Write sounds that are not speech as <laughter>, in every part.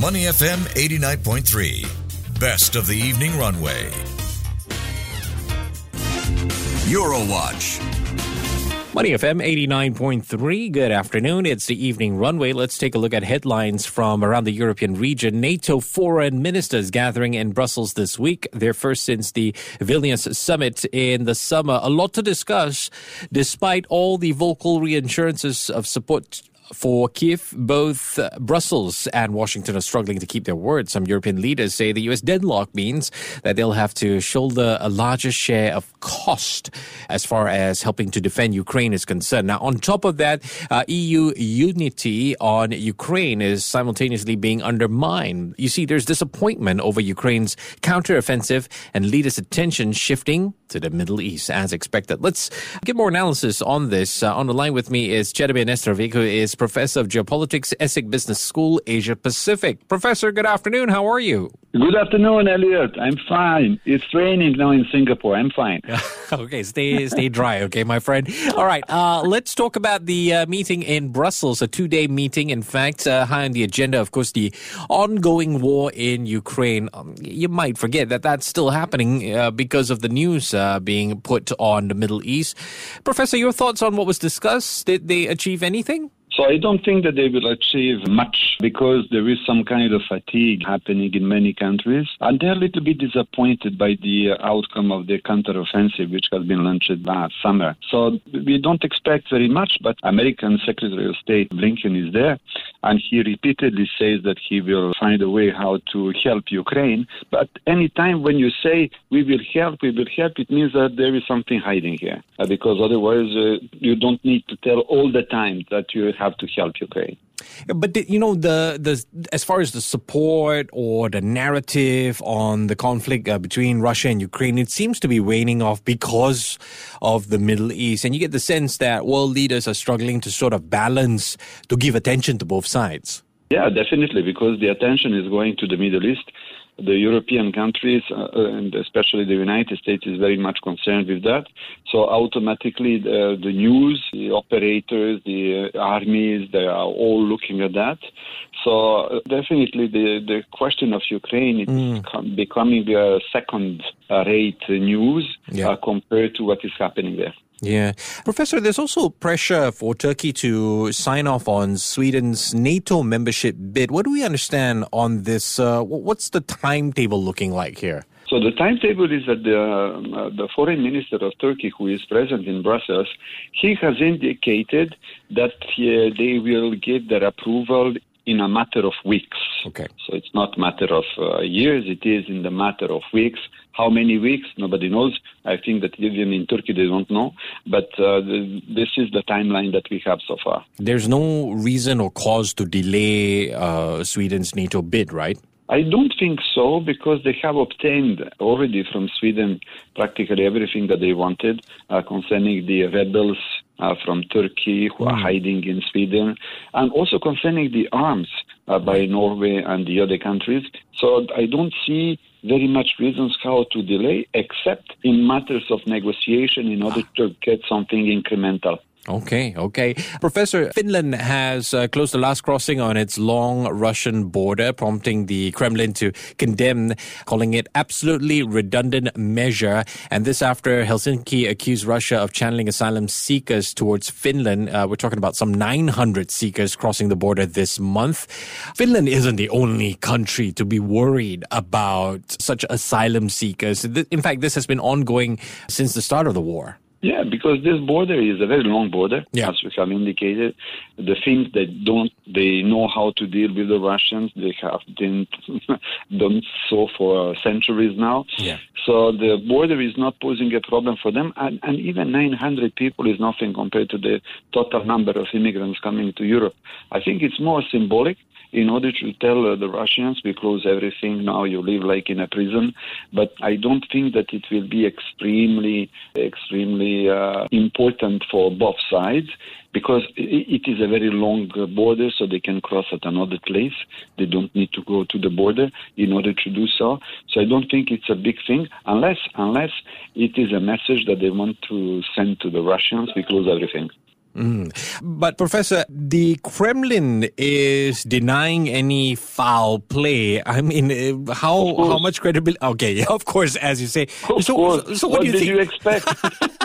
Money FM 89.3. Best of the evening runway. Eurowatch. Money FM 89.3. Good afternoon. It's the evening runway. Let's take a look at headlines from around the European region. NATO foreign ministers gathering in Brussels this week, their first since the Vilnius summit in the summer. A lot to discuss despite all the vocal reassurances of support for Kiev, both uh, Brussels and Washington are struggling to keep their word. Some European leaders say the US deadlock means that they'll have to shoulder a larger share of cost as far as helping to defend Ukraine is concerned. Now, on top of that, uh, EU unity on Ukraine is simultaneously being undermined. You see, there's disappointment over Ukraine's counteroffensive and leaders' attention shifting to the Middle East as expected. Let's get more analysis on this. Uh, on the line with me is Cedomir Nestorovic, who is professor of geopolitics, ESSEC Business School, Asia Pacific. Professor, good afternoon. How are you? Good afternoon, Elliot. I'm fine. It's raining now in Singapore. I'm fine. <laughs> okay, stay stay dry, okay, my friend. All right, uh, let's talk about the uh, meeting in Brussels, a two day meeting. In fact, uh, high on the agenda, of course, the ongoing war in Ukraine. Um, you might forget that that's still happening uh, because of the news uh, being put on the Middle East. Professor, your thoughts on what was discussed? Did they achieve anything? So I don't think that they will achieve much because there is some kind of fatigue happening in many countries. And they're a little bit disappointed by the uh, outcome of the counteroffensive, which has been launched last summer. So we don't expect very much, but American Secretary of State Blinken is there, and he repeatedly says that he will find a way how to help Ukraine. But anytime when you say we will help, we will help, it means that there is something hiding here, uh, because otherwise uh, you don't need to tell all the time that you have to help Ukraine. But you know the the as far as the support or the narrative on the conflict uh, between Russia and Ukraine, it seems to be waning off because of the Middle East, and you get the sense that world leaders are struggling to sort of balance to give attention to both sides. Yeah, definitely, because the attention is going to the Middle East the European countries uh, and especially the United States is very much concerned with that. So automatically the, the news, the operators, the uh, armies, they are all looking at that. So uh, definitely the, the question of Ukraine is mm. becoming a second rate news yeah. uh, compared to what is happening there. Yeah. Professor, there's also pressure for Turkey to sign off on Sweden's NATO membership bid. What do we understand on this? Uh, what's the timetable looking like here? So the timetable is that the, uh, the foreign minister of Turkey, who is present in Brussels, he has indicated that uh, they will give their approval in a matter of weeks. Okay. So it's not a matter of uh, years, it is in the matter of weeks. How many weeks? Nobody knows. I think that even in Turkey they don't know. But uh, this is the timeline that we have so far. There's no reason or cause to delay uh, Sweden's NATO bid, right? I don't think so because they have obtained already from Sweden practically everything that they wanted uh, concerning the rebels uh, from Turkey who are hmm. hiding in Sweden, and also concerning the arms uh, by Norway and the other countries. So I don't see very much reasons how to delay, except in matters of negotiation in order to get something incremental. Okay, okay. Professor, Finland has uh, closed the last crossing on its long Russian border, prompting the Kremlin to condemn, calling it absolutely redundant measure. And this after Helsinki accused Russia of channeling asylum seekers towards Finland. Uh, we're talking about some 900 seekers crossing the border this month. Finland isn't the only country to be worried about such asylum seekers. In fact, this has been ongoing since the start of the war. Yeah, because this border is a very long border, yeah. as we have indicated. The Finns they don't they know how to deal with the Russians. They have been <laughs> done so for centuries now. Yeah. So the border is not posing a problem for them, and, and even 900 people is nothing compared to the total number of immigrants coming to Europe. I think it's more symbolic in order to tell uh, the Russians we close everything now, you live like in a prison. But I don't think that it will be extremely, extremely uh, important for both sides because it is a very long border, so they can cross at another place. They don't need to go to the border in order to do so. So I don't think it's a big thing, unless unless it is a message that they want to send to the Russians. We close everything. Mm. But, Professor, the Kremlin is denying any foul play. I mean, uh, how how much credibility? Okay, <laughs> of course, as you say. Of so, course. so what, what, do you did think? you expect? <laughs>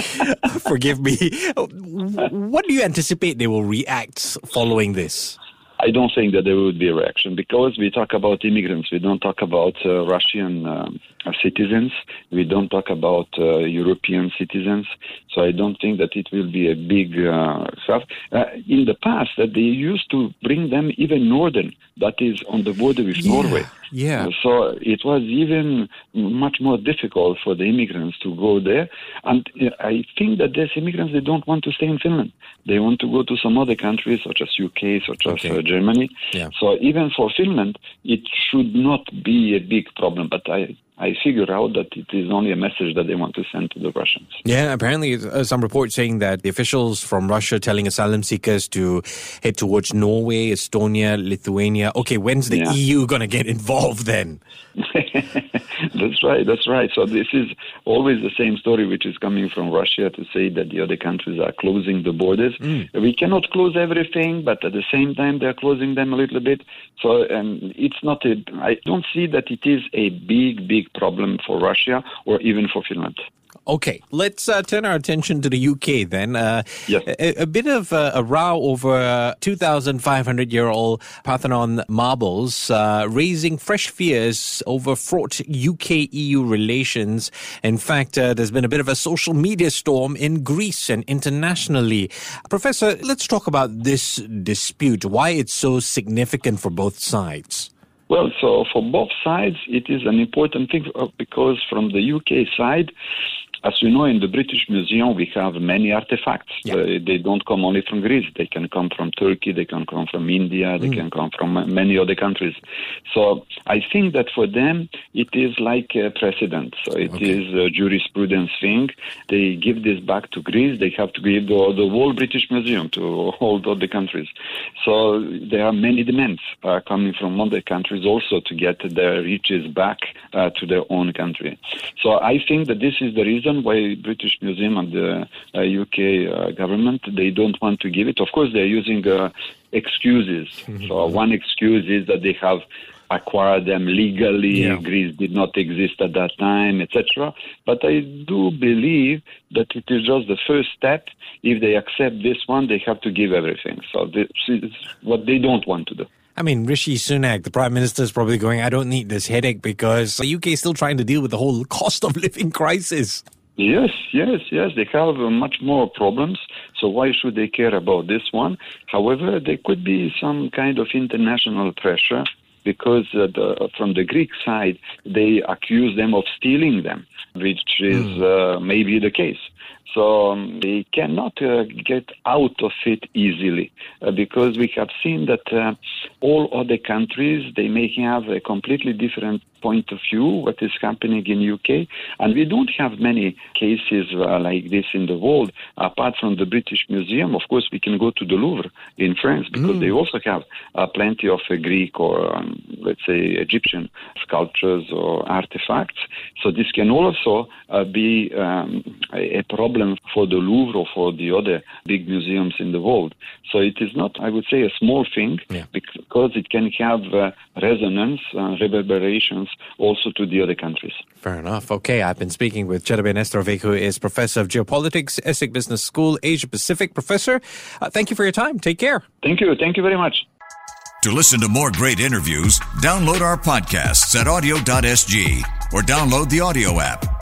<laughs> Forgive me. What do you anticipate they will react following this? I don't think that there would be a reaction because we talk about immigrants. We don't talk about uh, Russian um, citizens. We don't talk about uh, European citizens. So I don't think that it will be a big uh, stuff. Uh, in the past, that they used to bring them even northern, that is on the border with Yeah, Norway. Yeah. So it was even much more difficult for the immigrants to go there. And I think that these immigrants, they don't want to stay in Finland. They want to go to some other countries, such as UK, such as Okay. uh, Germany. Yeah. So even for Finland, it should not be a big problem. But I, I figure out that it is only a message that they want to send to the Russians. Yeah, apparently uh, some reports saying that the officials from Russia telling asylum seekers to head towards Norway, Estonia, Lithuania. Okay, when's the Yeah. EU going to get involved then? <laughs> <laughs> that's right. That's right. So this is always the same story, which is coming from Russia to say that the other countries are closing the borders. We cannot close everything, but at the same time they are closing them a little bit. So um, it's not a. I don't see that it is a big, big problem for Russia or even for Finland. Okay, let's uh, turn our attention to the UK then. Uh, Yes. a, a bit of uh, a row over uh, 2,500 year old Parthenon marbles, uh, raising fresh fears over fraught UK EU relations. In fact, uh, there's been a bit of a social media storm in Greece and internationally. Professor, let's talk about this dispute, why it's so significant for both sides. Well, so for both sides, it is an important thing uh, because from the UK side, as you know, in the British Museum, we have many artifacts. Yeah. Uh, they don't come only from Greece. They can come from Turkey. They can come from India. They can come from many other countries. So I think that for them, it is like a precedent. So it Okay. is a jurisprudence thing. They give this back to Greece. They have to give the, the whole British Museum to all the other countries. So there are many demands uh, coming from other countries also to get their riches back uh, to their own country. So I think that this is the reason why British Museum and the uh, UK uh, government they don't want to give it. Of course, they're using uh, excuses. so one excuse is that they have acquired them legally. Yeah. Greece did not exist at that time, etc. But I do believe that it is just the first step. If they accept this one, they have to give everything. So this is what they don't want to do. I mean, Rishi Sunak, the Prime Minister, is probably going, I don't need this headache because the UK is still trying to deal with the whole cost of living crisis. Yes, yes, yes. They have uh, much more problems. So why should they care about this one? However, there could be some kind of international pressure because uh, the, from the Greek side, they accuse them of stealing them, which is uh, maybe the case. So um, they cannot uh, get out of it easily uh, because we have seen that uh, all other countries they may have a completely different point of view what is happening in UK, and we don't have many cases uh, like this in the world apart from the British Museum. Of course, we can go to the Louvre in France because they also have uh, plenty of uh, Greek or um, let's say Egyptian sculptures or artifacts. So this can also uh, be um, a, a problem for the Louvre or for the other big museums in the world. So it is not, I would say, a small thing Yeah. because it can have uh, resonance, uh, reverberations also to the other countries. Fair enough. Okay, I've been speaking with Cedomir Nestorovic, who is Professor of Geopolitics, ESSEC Business School, Asia Pacific. Professor, uh, thank you for your time. Take care. Thank you. Thank you very much. To listen to more great interviews, download our podcasts at awedio.sg or download the AWEDIO app.